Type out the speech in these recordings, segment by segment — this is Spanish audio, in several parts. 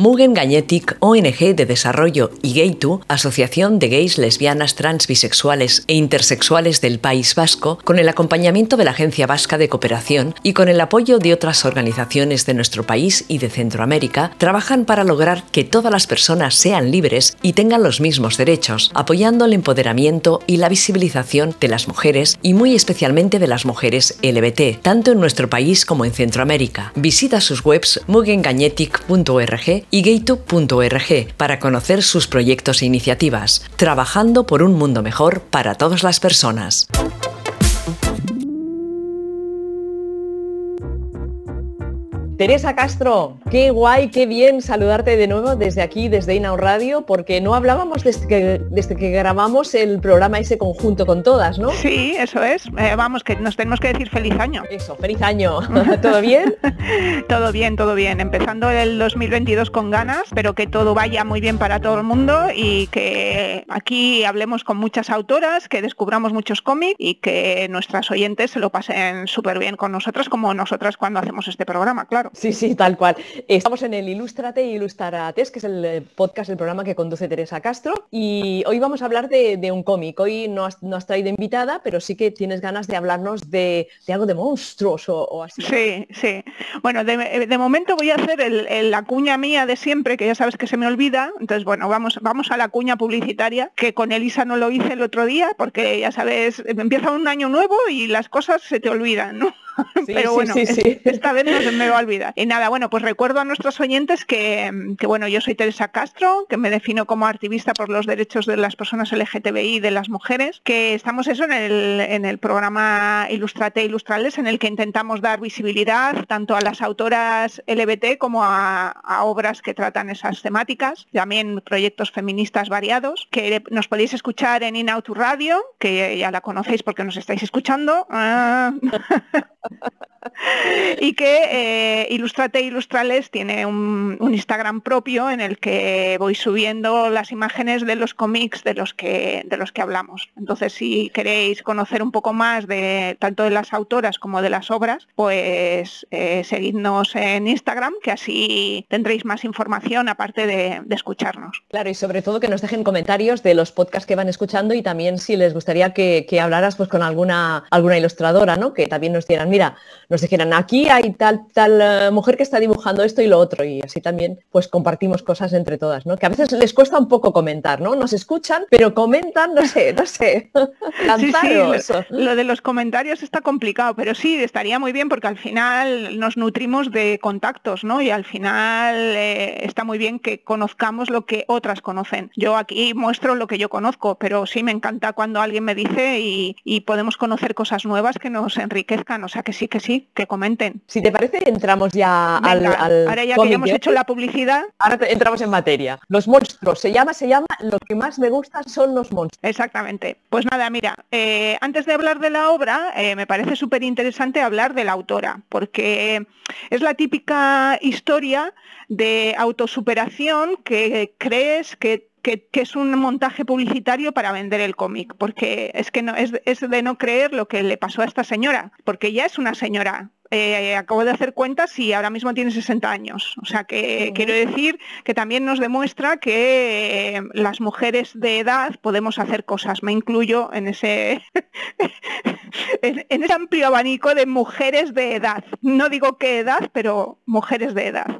Mugen Gagnetic, ONG de Desarrollo y Gaytu, Asociación de Gays, Lesbianas, Trans, Bisexuales e Intersexuales del País Vasco, con el acompañamiento de la Agencia Vasca de Cooperación y con el apoyo de otras organizaciones de nuestro país y de Centroamérica, trabajan para lograr que todas las personas sean libres y tengan los mismos derechos, apoyando el empoderamiento y la visibilización de las mujeres y muy especialmente de las mujeres LBT, tanto en nuestro país como en Centroamérica. Visita sus webs mugengagnetic.org y gaytube.org para conocer sus proyectos e iniciativas, trabajando por un mundo mejor para todas las personas. Teresa Castro, qué guay, qué bien saludarte de nuevo desde aquí, desde Inau Radio, porque no hablábamos desde que, desde que grabamos el programa ese conjunto con todas, ¿no? Sí, eso es. Eh, vamos, que nos tenemos que decir feliz año. Eso, feliz año. ¿Todo bien? todo bien, todo bien. Empezando el 2022 con ganas, pero que todo vaya muy bien para todo el mundo y que aquí hablemos con muchas autoras, que descubramos muchos cómics y que nuestras oyentes se lo pasen súper bien con nosotras como nosotras cuando hacemos este programa, claro. Sí, sí, tal cual. Estamos en el Ilústrate e Ilustrates, que es el eh, podcast, el programa que conduce Teresa Castro. Y hoy vamos a hablar de, un cómic. Hoy no has, traído invitada, pero sí que tienes ganas de hablarnos de, algo de monstruos o, así. Sí, sí. Bueno, de, momento voy a hacer la cuña mía de siempre, que ya sabes que se me olvida. Entonces, bueno, vamos, vamos a la cuña publicitaria, que con Elisa no lo hice el otro día, porque ya sabes, empieza un año nuevo y las cosas se te olvidan, ¿no? pero bueno, esta vez no se me va a olvidar. Y nada, bueno, pues recuerdo a nuestros oyentes que, bueno, yo soy Teresa Castro, que me defino como activista por los derechos de las personas LGTBI y de las mujeres, que estamos eso en el, en el programa Ilustrate Ilustrales, en el que intentamos dar visibilidad tanto a las autoras LBT como a, obras que tratan esas temáticas, también proyectos feministas variados, que nos podéis escuchar en Inauto Radio, que ya la conocéis porque nos estáis escuchando. Ah. y que eh, Ilustrate Ilustrales tiene un, Instagram propio en el que voy subiendo las imágenes de los cómics de los que de los que hablamos. Entonces, si queréis conocer un poco más de tanto de las autoras como de las obras, pues eh, seguidnos en Instagram, que así tendréis más información aparte de, escucharnos. Claro, y sobre todo que nos dejen comentarios de los podcasts que van escuchando y también si les gustaría que, que hablaras pues con alguna alguna ilustradora, ¿no? Que también nos dieran, mira, nos dijeran, aquí hay tal, tal eh, mujer que está dibujando esto y lo otro, y así también pues compartimos cosas entre todas, ¿no? Que a veces les cuesta un poco comentar, ¿no? Nos escuchan, pero comentan, no sé, no sé. sí, sí, lo, de los comentarios está complicado, pero sí, estaría muy bien porque al final nos nutrimos de contactos, ¿no? Y al final eh, está muy bien que conozcamos lo que otras conocen. Yo aquí muestro lo que yo conozco, pero sí me encanta cuando alguien me dice y, y podemos conocer cosas nuevas que nos enriquezcan, o sea que sí, que sí, que comenten. Si te parece, entramos ya al, Ahora ya que hemos hecho la publicidad. Ahora entramos en materia. Los monstruos, se llama, se llama, lo que más me gusta son los monstruos. Exactamente. Pues nada, mira, eh, antes de hablar de la obra, eh, me parece súper interesante hablar de la autora, porque es la típica historia de autosuperación que crees que que, es un montaje publicitario para vender el cómic, porque es que no, es, es de no creer lo que le pasó a esta señora, porque ya es una señora, eh, acabo de hacer cuentas y ahora mismo tiene 60 años. O sea que quiero decir que también nos demuestra que eh, las mujeres de edad podemos hacer cosas. Me incluyo en ese, en, ese amplio abanico de mujeres de edad. No digo qué edad, pero mujeres de edad.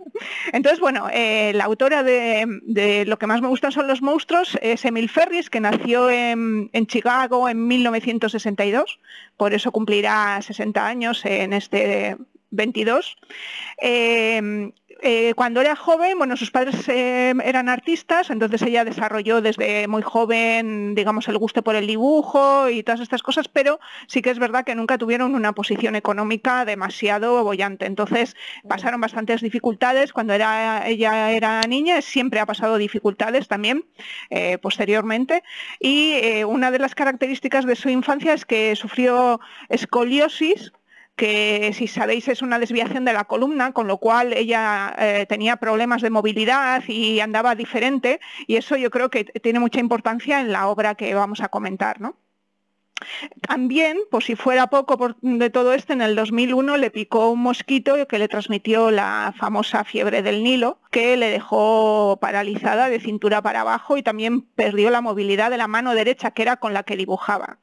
Entonces, bueno, eh, la autora de, Lo que más me gustan son los monstruos es Emil Ferris, que nació en, en Chicago en 1962. Por eso cumplirá 60 años en este 22. Eh, eh, cuando era joven, bueno, sus padres eh, eran artistas, entonces ella desarrolló desde muy joven, digamos, el gusto por el dibujo y todas estas cosas, pero sí que es verdad que nunca tuvieron una posición económica demasiado bollante. Entonces pasaron bastantes dificultades. Cuando era, ella era niña, siempre ha pasado dificultades también posteriormente. Y una de las características de su infancia es que sufrió escoliosis, que si sabéis es una desviación de la columna, con lo cual ella eh, tenía problemas de movilidad y andaba diferente, y eso yo creo que tiene mucha importancia en la obra que vamos a comentar. ¿no? También, por si fuera poco de todo esto, en el 2001 le picó un mosquito que le transmitió la famosa fiebre del Nilo, que le dejó paralizada de cintura para abajo y también perdió la movilidad de la mano derecha, que era con la que dibujaba.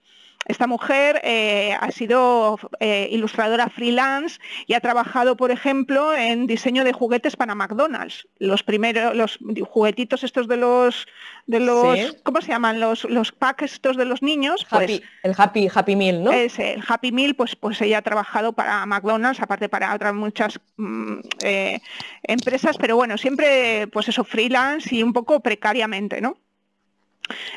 Esta mujer eh, ha sido eh, ilustradora freelance y ha trabajado, por ejemplo, en diseño de juguetes para McDonald's. Los primeros, los juguetitos estos de los, de los, ¿cómo se llaman? Los, los packs estos de los niños. Pues el Happy, Happy Meal, ¿no? Es el Happy Meal, pues, pues ella ha trabajado para McDonald's, aparte para otras muchas mm, eh, empresas, pero bueno, siempre, pues eso, freelance y un poco precariamente, ¿no?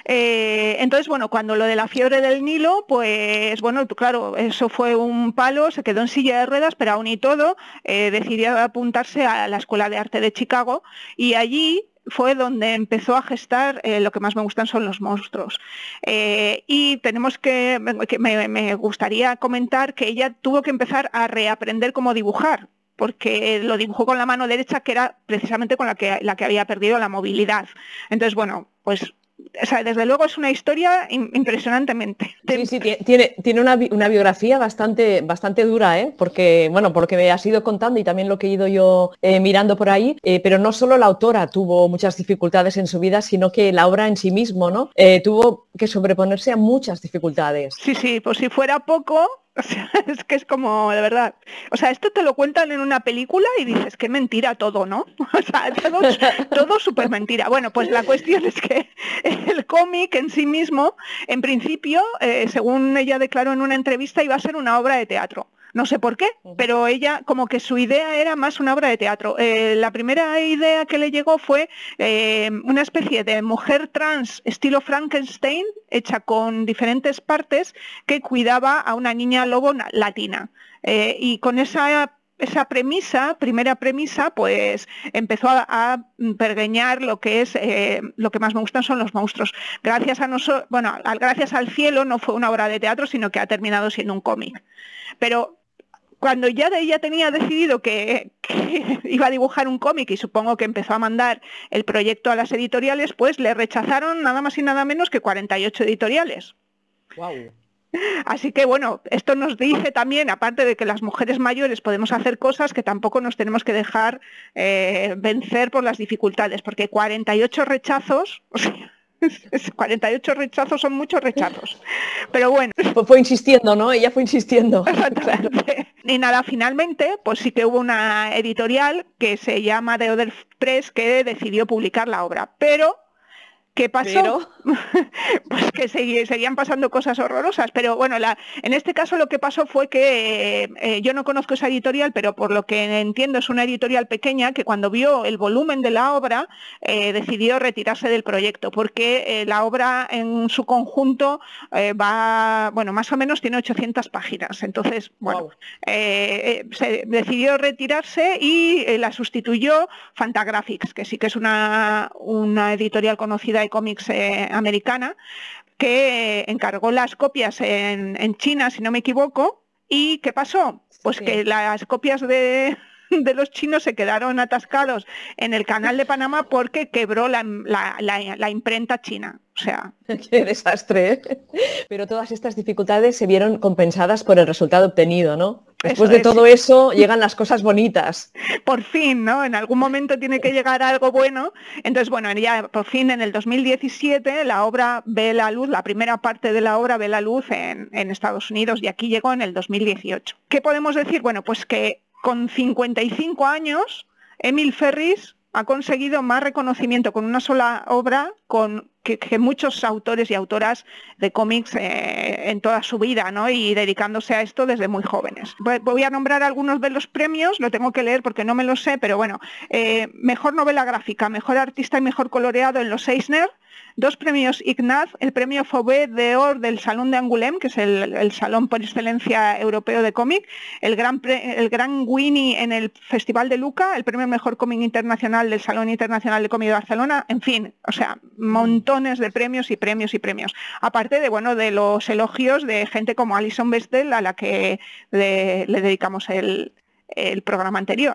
Eh, entonces, bueno, cuando lo de la fiebre del Nilo, pues bueno, claro, eso fue un palo, se quedó en silla de ruedas, pero aún y todo eh, decidió apuntarse a la Escuela de Arte de Chicago y allí fue donde empezó a gestar eh, lo que más me gustan son los monstruos. y tenemos que, me, gustaría comentar que ella tuvo que empezar a reaprender cómo dibujar, porque lo dibujó con la mano derecha, que era precisamente con la que, la que había perdido la movilidad. Entonces, bueno, pues o sea, desde luego es una historia impresionantemente. Sí, sí, tiene, tiene una, biografía bastante, bastante dura, ¿eh? porque, bueno, porque me has ido contando y también lo que he ido yo eh, mirando por ahí, eh, pero no solo la autora tuvo muchas dificultades en su vida, sino que la obra en sí mismo, ¿no? Eh, tuvo que sobreponerse a muchas dificultades. Sí, sí, pues si fuera poco, o sea, es que es como, de verdad. O sea, esto te lo cuentan en una película y dices, qué mentira todo, ¿no? O sea, todo, súper mentira. Bueno, pues la cuestión es que cómic en sí mismo, en principio, eh, según ella declaró en una entrevista, iba a ser una obra de teatro. No sé por qué, pero ella como que su idea era más una obra de teatro. Eh, la primera idea que le llegó fue eh, una especie de mujer trans estilo Frankenstein, hecha con diferentes partes, que cuidaba a una niña lobo latina. Eh, y con esa esa premisa, primera premisa, pues empezó a, pergueñar lo que es lo que más me gustan son los monstruos. Gracias a nosotros, bueno, gracias al cielo no fue una obra de teatro, sino que ha terminado siendo un cómic. Pero cuando ya de ella tenía decidido que, iba a dibujar un cómic y supongo que empezó a mandar el proyecto a las editoriales, pues le rechazaron nada más y nada menos que 48 editoriales. Así que bueno, esto nos dice también, aparte de que las mujeres mayores podemos hacer cosas, que tampoco nos tenemos que dejar eh, vencer por las dificultades, porque 48 rechazos, 48 rechazos son muchos rechazos. Pero bueno. Fue insistiendo, ¿no? Ella fue insistiendo. Y nada, finalmente, pues sí que hubo una editorial que se llama The Other Press que decidió publicar la obra. Pero ¿Qué pasó? pues que seguían pasando cosas horrorosas. Pero bueno, en este caso lo que pasó fue que eh, eh, yo no conozco esa editorial, pero por lo que entiendo es una editorial pequeña que cuando vio el volumen de la obra eh, decidió retirarse del proyecto, porque la obra en su conjunto va, bueno, más o menos tiene 800 páginas. Entonces, bueno, se decidió retirarse y la sustituyó Fantagraphics, que sí que es una, una editorial conocida cómics eh, americana, que encargó las copias en, China, si no me equivoco, ¿Y qué pasó? Pues que las copias de, de los chinos se quedaron atascados en el canal de Panamá porque quebró la, imprenta china. O sea. Qué desastre. ¿eh? Pero todas estas dificultades se vieron compensadas por el resultado obtenido, ¿no? Después de todo eso llegan las cosas bonitas. Por fin, ¿no? En algún momento tiene que llegar algo bueno. Entonces, bueno, ya por fin en el 2017 la obra ve la luz, la primera parte de la obra ve la luz en, en Estados Unidos y aquí llegó en el 2018. ¿Qué podemos decir? Bueno, pues que con 55 años, Emil Ferris ha conseguido más reconocimiento con una sola obra con, que, muchos autores y autoras de cómics eh, en toda su vida, ¿no? Y dedicándose a esto desde muy jóvenes. Voy a nombrar algunos de los premios, lo tengo que leer porque no me lo sé, pero bueno, eh, mejor novela gráfica, mejor artista y mejor coloreado en los Eisner, dos premios Ignaz, el premio Fauvé de Or del Salón de Angoulême, que es el, salón por excelencia europeo de cómic, el gran, el gran Winnie en el Festival de Luca, el premio Mejor Cómic Internacional del Salón Internacional de Cómic de Barcelona, en fin, o sea, montones de premios y premios y premios. Aparte de, bueno, de los elogios de gente como Alison Bestel, a la que le, dedicamos el, programa anterior.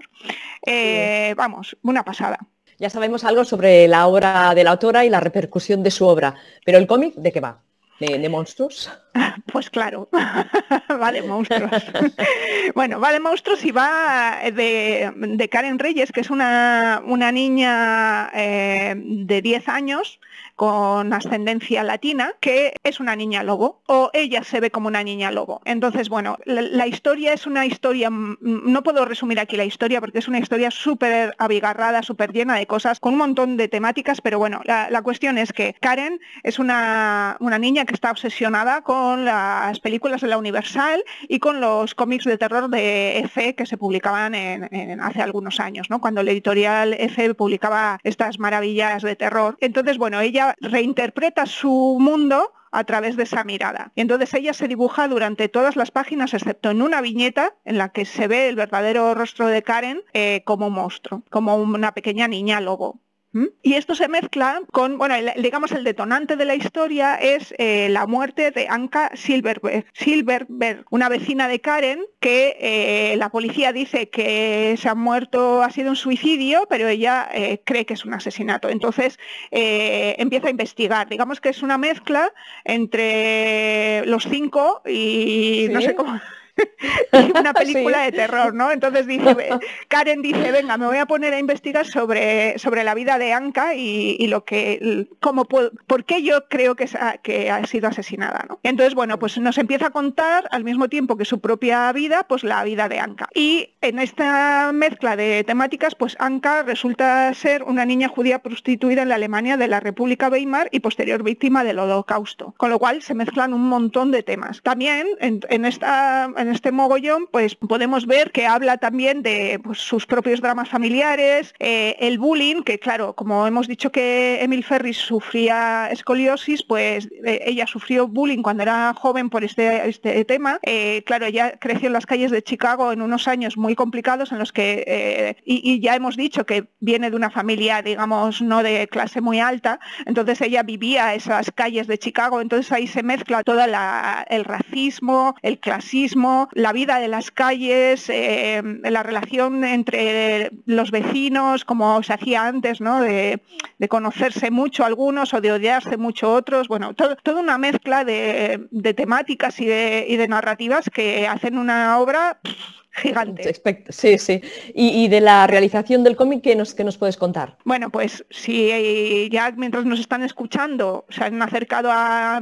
Eh, vamos, una pasada. Ya sabemos algo sobre la obra de la autora y la repercusión de su obra, pero el cómic, ¿de qué va? De, monstruos? Pues claro, va de monstruos. bueno, va de monstruos y va de, Karen Reyes, que es una, una niña eh, de 10 años con ascendencia latina, que es una niña lobo, o ella se ve como una niña lobo. Entonces, bueno, la, historia es una historia, mm, no puedo resumir aquí la historia porque es una historia súper abigarrada, súper llena de cosas, con un montón de temáticas, pero bueno, la, cuestión es que Karen es una, una niña que está obsesionada con las películas de la Universal y con los cómics de terror de EFE que se publicaban en, hace algunos años, ¿no? cuando la editorial EFE publicaba estas maravillas de terror. Entonces, bueno, ella reinterpreta su mundo a través de esa mirada. Y entonces ella se dibuja durante todas las páginas, excepto en una viñeta en la que se ve el verdadero rostro de Karen eh, como un monstruo, como una pequeña niña lobo. ¿Mm? Y esto se mezcla con, bueno, digamos, el detonante de la historia es eh, la muerte de Anka Silverberg, Silverberg, una vecina de Karen, que eh, la policía dice que se ha muerto, ha sido un suicidio, pero ella eh, cree que es un asesinato. Entonces empieza a investigar. Digamos que es una mezcla entre los cinco y no sé cómo una película de terror, ¿no? Entonces dice, Karen dice, venga, me voy a poner a investigar sobre, sobre la vida de Anka y, lo que, cómo por qué yo creo que, que ha sido asesinada, ¿no? Entonces, bueno, pues nos empieza a contar al mismo tiempo que su propia vida, pues la vida de Anka. Y en esta mezcla de temáticas, pues Anka resulta ser una niña judía prostituida en la Alemania de la República Weimar y posterior víctima del Holocausto. Con lo cual se mezclan un montón de temas. También en esta en este mogollón, pues podemos ver que habla también de pues, sus propios dramas familiares, eh, el bullying, que claro, como hemos dicho que Emil Ferris sufría escoliosis, pues eh, ella sufrió bullying cuando era joven por este, este tema. Eh, claro, ella creció en las calles de Chicago en unos años muy complicados en los que, y, ya hemos dicho que viene de una familia, digamos, no de clase muy alta, entonces ella vivía esas calles de Chicago, entonces ahí se mezcla todo el racismo, el clasismo, la vida de las calles, eh, la relación entre los vecinos, como se hacía antes, ¿no? de, conocerse mucho algunos o de odiarse mucho otros. Bueno, toda una mezcla de, temáticas y de, y de narrativas que hacen una obra gigante. Sí, sí. Y, de la realización del cómic, ¿qué nos, nos puedes contar? Bueno, pues si ya mientras nos están escuchando se han acercado a,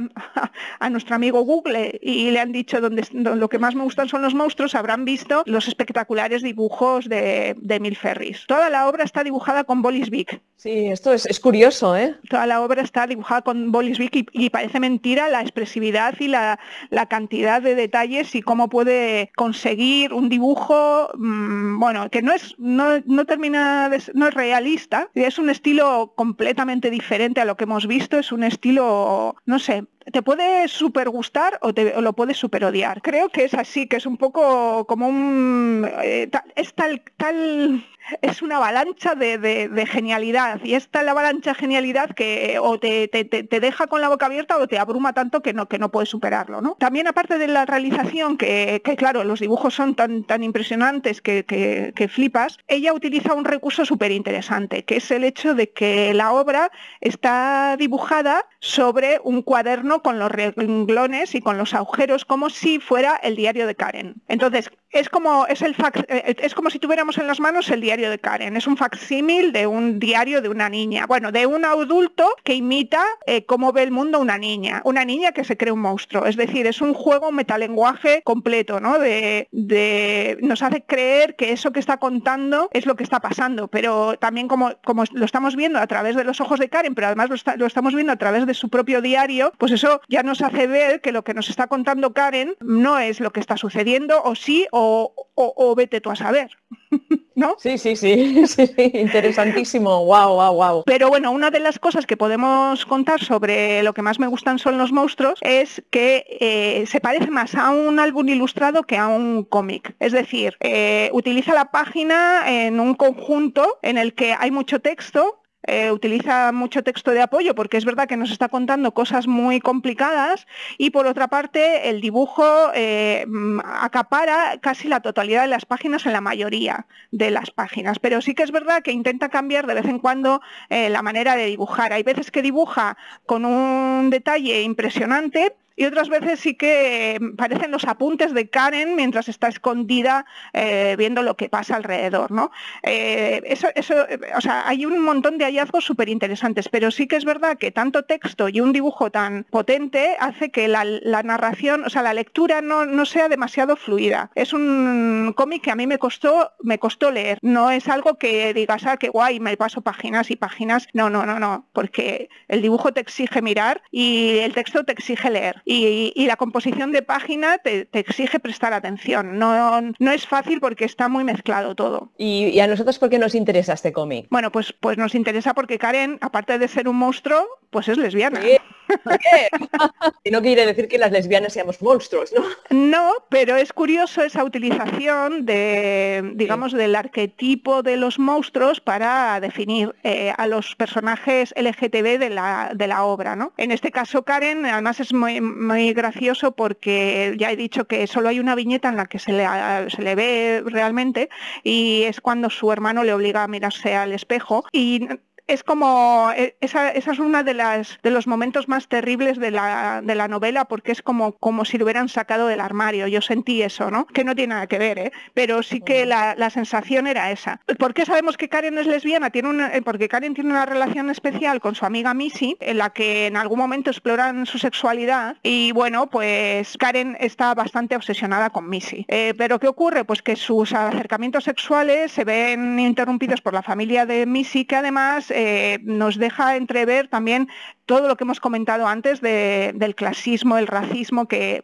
nuestro amigo Google y le han dicho donde, lo que más me gustan son los monstruos, habrán visto los espectaculares dibujos de, de Emil Ferris. Toda la obra está dibujada con Bolis Vic. Sí, esto es, curioso, ¿eh? Toda la obra está dibujada con Bolis Vic y, parece mentira la expresividad y la, la cantidad de detalles y cómo puede conseguir un dibujo dibujo, mm, bueno, que no es, no, no termina de, no es realista, es un estilo completamente diferente a lo que hemos visto, es un estilo, no sé, te puede super gustar o, te, lo puedes super odiar. Creo que es así, que es un poco como un... Eh, es tal, tal es una avalancha de, genialidad y esta la avalancha de genialidad que o te, deja con la boca abierta o te abruma tanto que no, que no puedes superarlo. ¿no? También aparte de la realización, que, claro, los dibujos son tan, tan impresionantes que, que flipas, ella utiliza un recurso súper interesante, que es el hecho de que la obra está dibujada sobre un cuaderno con los renglones y con los agujeros como si fuera el diario de Karen. Entonces, es como, es el eh, es como si tuviéramos en las manos el diario de Karen. Es un facsímil de un diario de una niña. Bueno, de un adulto que imita eh, cómo ve el mundo una niña. Una niña que se cree un monstruo. Es decir, es un juego metalenguaje completo, ¿no? De, nos hace creer que eso que está contando es lo que está pasando. Pero también como, como lo estamos viendo a través de los ojos de Karen, pero además lo, lo estamos viendo a través de su propio diario, pues eso ya nos hace ver que lo que nos está contando Karen no es lo que está sucediendo, o sí, o o, vete tú a saber. ¿No? Sí, sí, sí, sí, interesantísimo, wow, wow, wow. Pero bueno, una de las cosas que podemos contar sobre lo que más me gustan son los monstruos es que eh, se parece más a un álbum ilustrado que a un cómic. Es decir, eh, utiliza la página en un conjunto en el que hay mucho texto eh, utiliza mucho texto de apoyo porque es verdad que nos está contando cosas muy complicadas y por otra parte el dibujo eh, mm, acapara casi la totalidad de las páginas en la mayoría de las páginas, pero sí que es verdad que intenta cambiar de vez en cuando eh, la manera de dibujar. Hay veces que dibuja con un detalle impresionante, y otras veces sí que parecen los apuntes de Karen mientras está escondida eh, viendo lo que pasa alrededor, ¿no? Eh, eso, eso, o sea, hay un montón de hallazgos súper interesantes, pero sí que es verdad que tanto texto y un dibujo tan potente hace que la, narración, o sea, la lectura no, no, sea demasiado fluida. Es un cómic que a mí me costó, me costó leer. No es algo que digas, ah, qué guay, me paso páginas y páginas. No, no, no, no, porque el dibujo te exige mirar y el texto te exige leer y, la composición de página te, exige prestar atención. No, no es fácil porque está muy mezclado todo. ¿Y, a nosotros por qué nos interesa este cómic? Bueno, pues, pues nos interesa porque Karen, aparte de ser un monstruo, pues es lesbiana. Y no quiere decir que las lesbianas seamos monstruos, ¿no? No, pero es curioso esa utilización de, digamos, del arquetipo de los monstruos para definir eh, a los personajes LGTB de la, de la obra, ¿no? En este caso, Karen, además es muy, muy gracioso porque ya he dicho que solo hay una viñeta en la que se le, se le ve realmente y es cuando su hermano le obliga a mirarse al espejo y es como, eh, esa, esa, es una de las de los momentos más terribles de la, de la novela porque es como, como si lo hubieran sacado del armario. Yo sentí eso, ¿no? Que no tiene nada que ver, ¿eh? Pero sí que la, la sensación era esa. ¿Por qué sabemos que Karen es lesbiana? Tiene una, eh, porque Karen tiene una relación especial con su amiga Missy, en la que en algún momento exploran su sexualidad y bueno, pues Karen está bastante obsesionada con Missy. Eh, pero ¿qué ocurre? Pues que sus acercamientos sexuales se ven interrumpidos por la familia de Missy, que además eh, nos deja entrever también todo lo que hemos comentado antes del clasismo, el racismo, que,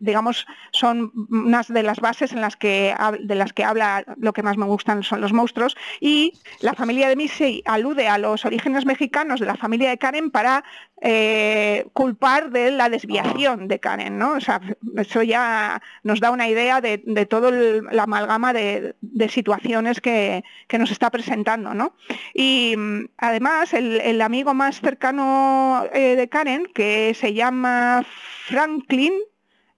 digamos son unas de las bases en las que, de las que habla lo que más me gustan son los monstruos. Y la familia de Missy alude a los orígenes mexicanos de la familia de Karen para eh, culpar de la desviación de Karen. ¿no? O sea, eso ya nos da una idea de, de toda la amalgama de, situaciones que, nos está presentando. ¿no? Y mm, además, el amigo más cercano eh, de Karen que se llama Franklin.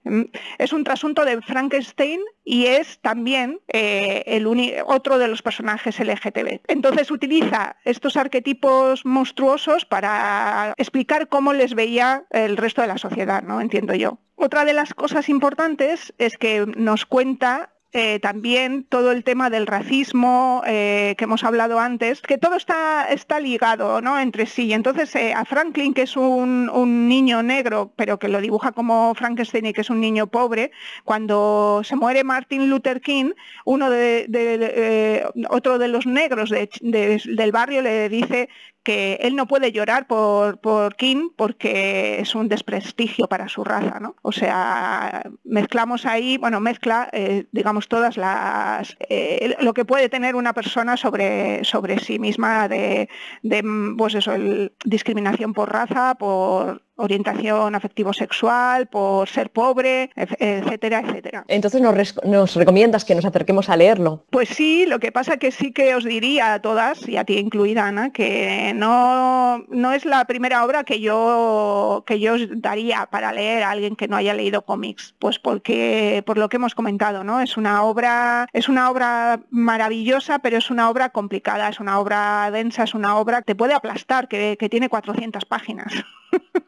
Mm, es un trasunto de Frankenstein y es también eh, el otro de los personajes LGTB. Entonces utiliza estos arquetipos monstruosos para explicar cómo les veía el resto de la sociedad, ¿no? Entiendo yo. Otra de las cosas importantes es que nos cuenta eh, también todo el tema del racismo eh, que hemos hablado antes, que todo está, está ligado ¿no? entre sí. Entonces, eh, a Franklin, que es un, niño negro, pero que lo dibuja como Frankenstein y que es un niño pobre, cuando se muere Martin Luther King, uno de, otro de los negros del barrio le dice que él no puede llorar por, por King porque es un desprestigio para su raza, ¿no? O sea, mezclamos ahí, bueno, mezcla, eh, digamos, todas las, eh, lo que puede tener una persona sobre, sobre sí misma de, de pues eso, el, discriminación por raza, por orientación afectivo-sexual, por ser pobre, etcétera, etcétera. Entonces nos, recomiendas que nos acerquemos a leerlo. Pues sí, lo que pasa que sí que os diría a todas, y a ti incluida Ana, que no, no es la primera obra que yo, que yo os daría para leer a alguien que no haya leído cómics, pues porque, por lo que hemos comentado, ¿no? Es una obra, es una obra maravillosa, pero es una obra complicada, es una obra densa, es una obra que te puede aplastar, que, que tiene 400 páginas.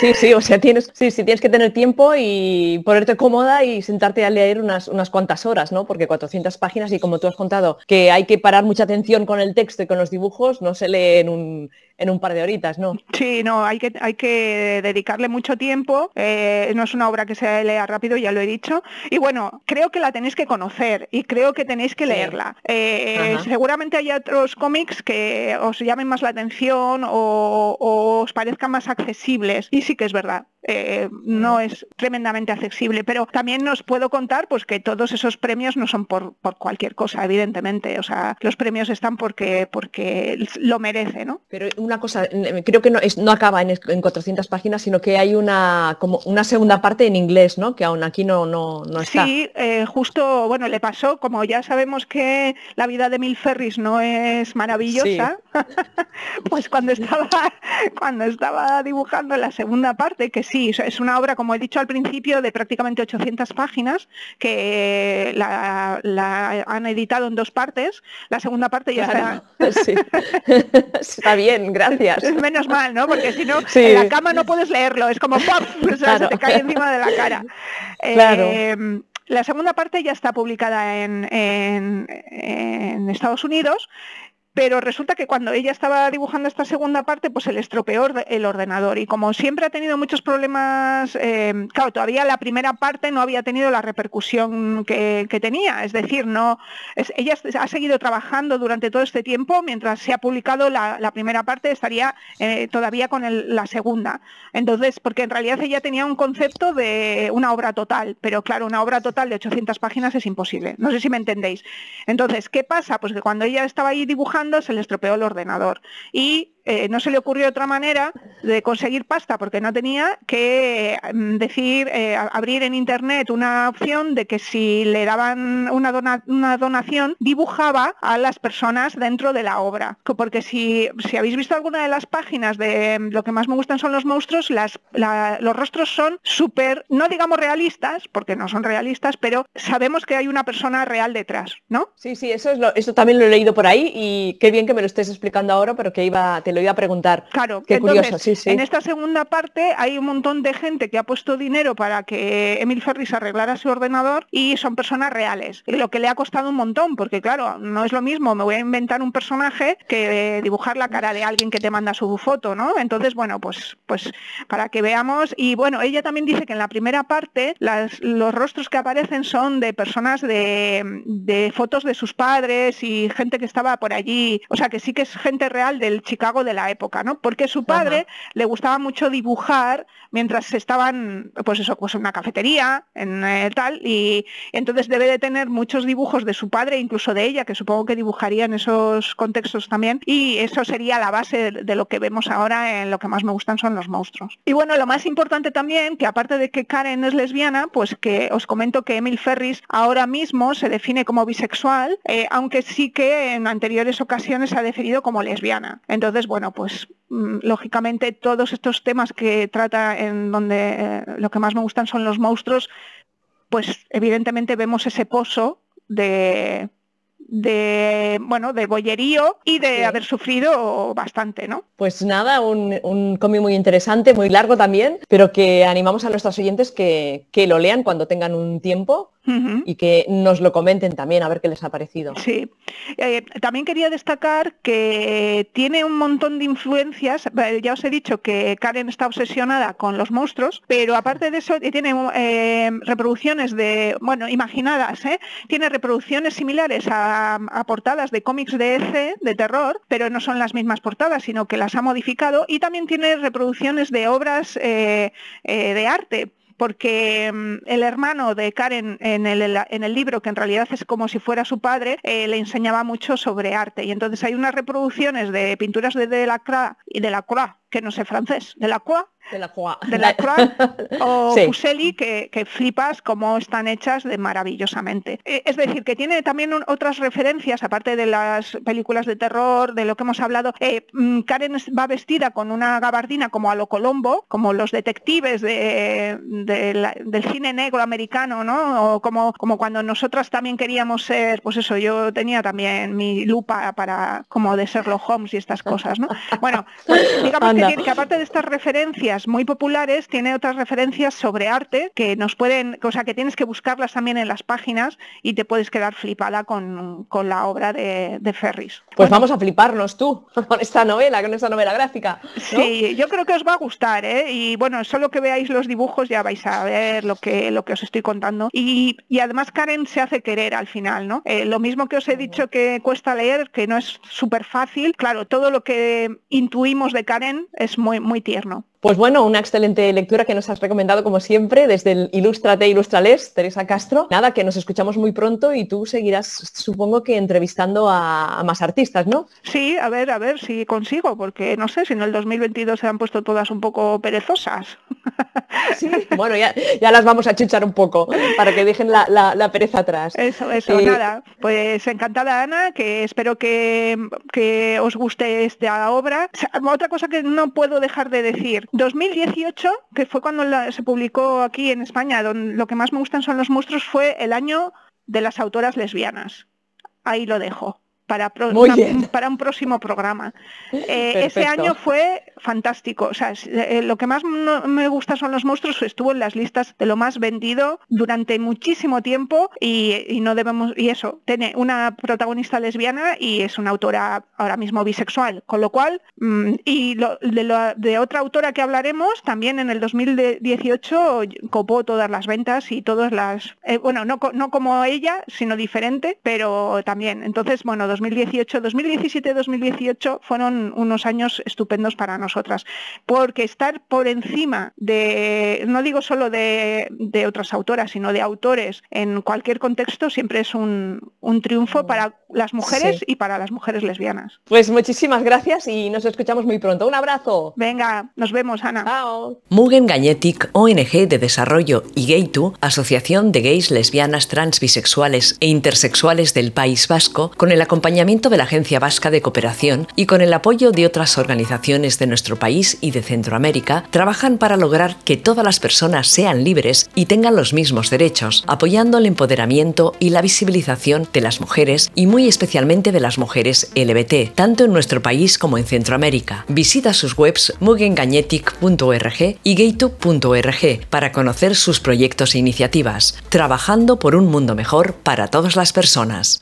Sí, sí, o sea, tienes, sí, sí, tienes que tener tiempo y ponerte cómoda y sentarte a leer unas, unas cuantas horas, ¿no? Porque 400 páginas y como tú has contado, que hay que parar mucha atención con el texto y con los dibujos, no se lee en un, en un par de horitas, ¿no? Sí, no, hay que, hay que dedicarle mucho tiempo, eh, no es una obra que se lea rápido, ya lo he dicho, y bueno, creo que la tenéis que conocer y creo que tenéis que leerla. Eh, seguramente hay otros cómics que os llamen más la atención o, o os parezcan más accesibles, y sí que es verdad. Eh, no es tremendamente accesible, pero también nos puedo contar pues que todos esos premios no son por, cualquier cosa, evidentemente, o sea, los premios están porque, porque lo merece, ¿no? Pero una cosa, creo que no, es, no acaba en, 400 páginas, sino que hay una, como una segunda parte en inglés, ¿no? Que aún aquí no, no, no está. Sí, eh, justo, bueno, le pasó, como ya sabemos que la vida de Mil Ferris no es maravillosa, pues cuando estaba, cuando estaba dibujando la segunda parte, que sí, es una obra, como he dicho al principio, de prácticamente 800 páginas, que la, han editado en dos partes. La segunda parte ya está... está bien, gracias. Menos mal, ¿no? Porque si no, en la cama no puedes leerlo, es como ¡pop! se te cae encima de la cara. Claro. Eh, la segunda parte ya está publicada en, en Estados Unidos pero resulta que cuando ella estaba dibujando esta segunda parte, pues se le estropeó el ordenador y como siempre ha tenido muchos problemas, eh, claro, todavía la primera parte no había tenido la repercusión que, tenía, es decir, no, ella ha seguido trabajando durante todo este tiempo, mientras se ha publicado la, primera parte estaría eh, todavía con la segunda. Entonces, porque en realidad ella tenía un concepto de una obra total, pero claro, una obra total de 800 páginas es imposible, no sé si me entendéis. Entonces, ¿qué pasa? Pues que cuando ella estaba ahí dibujando, se le estropeó el ordenador. Y eh, no se le ocurrió otra manera de conseguir pasta porque no tenía que mm, decir, eh, abrir en internet una opción de que si le daban una, una, donación, dibujaba a las personas dentro de la obra. Porque si, si habéis visto alguna de las páginas de mm, lo que más me gustan son los monstruos, los rostros son súper, no digamos realistas, porque no son realistas, pero sabemos que hay una persona real detrás, ¿no? Sí, sí, eso, es lo, eso también lo he leído por ahí y qué bien que me lo estés explicando ahora, pero que iba, te lo iba a preguntar. Claro, Qué curioso, sí, sí. en esta segunda parte hay un montón de gente que ha puesto dinero para que Emil Ferris arreglara su ordenador y son personas reales. Y lo que le ha costado un montón, porque claro, no es lo mismo, me voy a inventar un personaje que dibujar la cara de alguien que te manda su foto, ¿no? Entonces, bueno, pues, pues para que veamos. Y bueno, ella también dice que en la primera parte los rostros que aparecen son de personas de, de fotos de sus padres y gente que estaba por allí. O sea, que sí que es gente real del Chicago de la época, ¿no? Porque su padre le gustaba mucho dibujar mientras estaban, pues eso, pues en una cafetería, en eh, tal, y entonces debe de tener muchos dibujos de su padre, incluso de ella, que supongo que dibujaría en esos contextos también, y eso sería la base de, lo que vemos ahora en lo que más me gustan son los monstruos. Y bueno, lo más importante también, que aparte de que Karen es lesbiana, pues que os comento que Emil Ferris ahora mismo se define como bisexual, eh, aunque sí que en anteriores ocasiones se ha definido como lesbiana. Entonces, bueno, pues mm, lógicamente todos estos temas que trata en donde eh, lo que más me gustan son los monstruos, pues evidentemente vemos ese pozo de de bueno de bollerío y de haber sufrido bastante, ¿no? Pues nada, un, un cómic muy interesante, muy largo también, pero que animamos a nuestros oyentes que, que lo lean cuando tengan un tiempo y que nos lo comenten también a ver qué les ha parecido. Sí, eh, también quería destacar que tiene un montón de influencias, eh, ya os he dicho que Karen está obsesionada con los monstruos, pero aparte de eso tiene eh, reproducciones de, bueno, imaginadas, tiene reproducciones similares a, portadas de cómics de EC, de terror, pero no son las mismas portadas, sino que las ha modificado. Y también tiene reproducciones de obras de arte porque mm, el hermano de Karen en el, libro, que en realidad es como si fuera su padre, eh, le enseñaba mucho sobre arte. Y entonces hay unas reproducciones de pinturas de Delacroix y de la Croix, que no sé francés, de la Croix, de la Croix, de la o Fuseli, que, flipas cómo están hechas de maravillosamente. Eh, es decir, que tiene también otras referencias, aparte de las películas de terror, de lo que hemos hablado. Eh, mm, Karen va vestida con una gabardina como a lo Colombo, como los detectives de, del cine negro americano, ¿no? O como, como cuando nosotras también queríamos ser, pues eso, yo tenía también mi lupa para como de Sherlock Holmes y estas cosas, ¿no? Bueno, pues digamos que aparte de estas referencias muy populares, tiene otras referencias sobre arte que nos pueden, o sea, que tienes que buscarlas también en las páginas y te puedes quedar flipada con, la obra de, Ferris. Pues vamos a fliparnos tú con esta novela, con esta novela gráfica. Sí, yo creo que os va a gustar, ¿eh? Y bueno, solo que veáis los dibujos ya vais a ver lo que, lo que os estoy contando. Y, además Karen se hace querer al final, ¿no? Eh, lo mismo que os he dicho que cuesta leer, que no es súper fácil, claro, todo lo que intuimos de Karen es muy, muy tierno. Pues bueno, una excelente lectura que nos has recomendado como siempre desde el Ilustrate Ilustrales, Teresa Castro. Nada, que nos escuchamos muy pronto y tú seguirás, supongo que entrevistando a, más artistas, ¿no? Sí, a ver, a ver si consigo, porque no sé, si en el 2022 se han puesto todas un poco perezosas. Sí, bueno, ya, las vamos a chuchar un poco para que dejen la, pereza atrás. Eso, eso, eh, nada. Pues encantada, Ana, que espero que, que os guste esta obra. Otra cosa que no puedo dejar de decir, 2018, que fue cuando se publicó aquí en España, donde lo que más me gustan son los monstruos, fue el año de las autoras lesbianas. Ahí lo dejo para, para un próximo programa. Eh, ese año fue fantástico. O sea, eh, lo que más me gusta son los monstruos, estuvo en las listas de lo más vendido durante muchísimo tiempo y, no debemos, y eso, tiene una protagonista lesbiana y es una autora ahora mismo bisexual, con lo cual, mm, y de, otra autora que hablaremos, también en el 2018 copó todas las ventas y todas las, eh, bueno, no, no como ella, sino diferente, pero también. Entonces, bueno, 2018, 2017, 2018 fueron unos años estupendos para nosotras, porque estar por encima de, no digo solo de, otras autoras, sino de autores en cualquier contexto, siempre es un, triunfo para las mujeres y para las mujeres lesbianas. Pues muchísimas gracias y nos escuchamos muy pronto. Un abrazo. Venga, nos vemos, Ana. Chao. Mugen Gagnetic, ONG de Desarrollo y Gay2, Asociación de Gays, Lesbianas, Trans, Bisexuales e Intersexuales del País Vasco, con el acompañamiento acompañamiento de la Agencia Vasca de Cooperación y con el apoyo de otras organizaciones de nuestro país y de Centroamérica, trabajan para lograr que todas las personas sean libres y tengan los mismos derechos, apoyando el empoderamiento y la visibilización de las mujeres y muy especialmente de las mujeres LBT, tanto en nuestro país como en Centroamérica. Visita sus webs mugengañetic.org y gaytube.org para conocer sus proyectos e iniciativas, trabajando por un mundo mejor para todas las personas.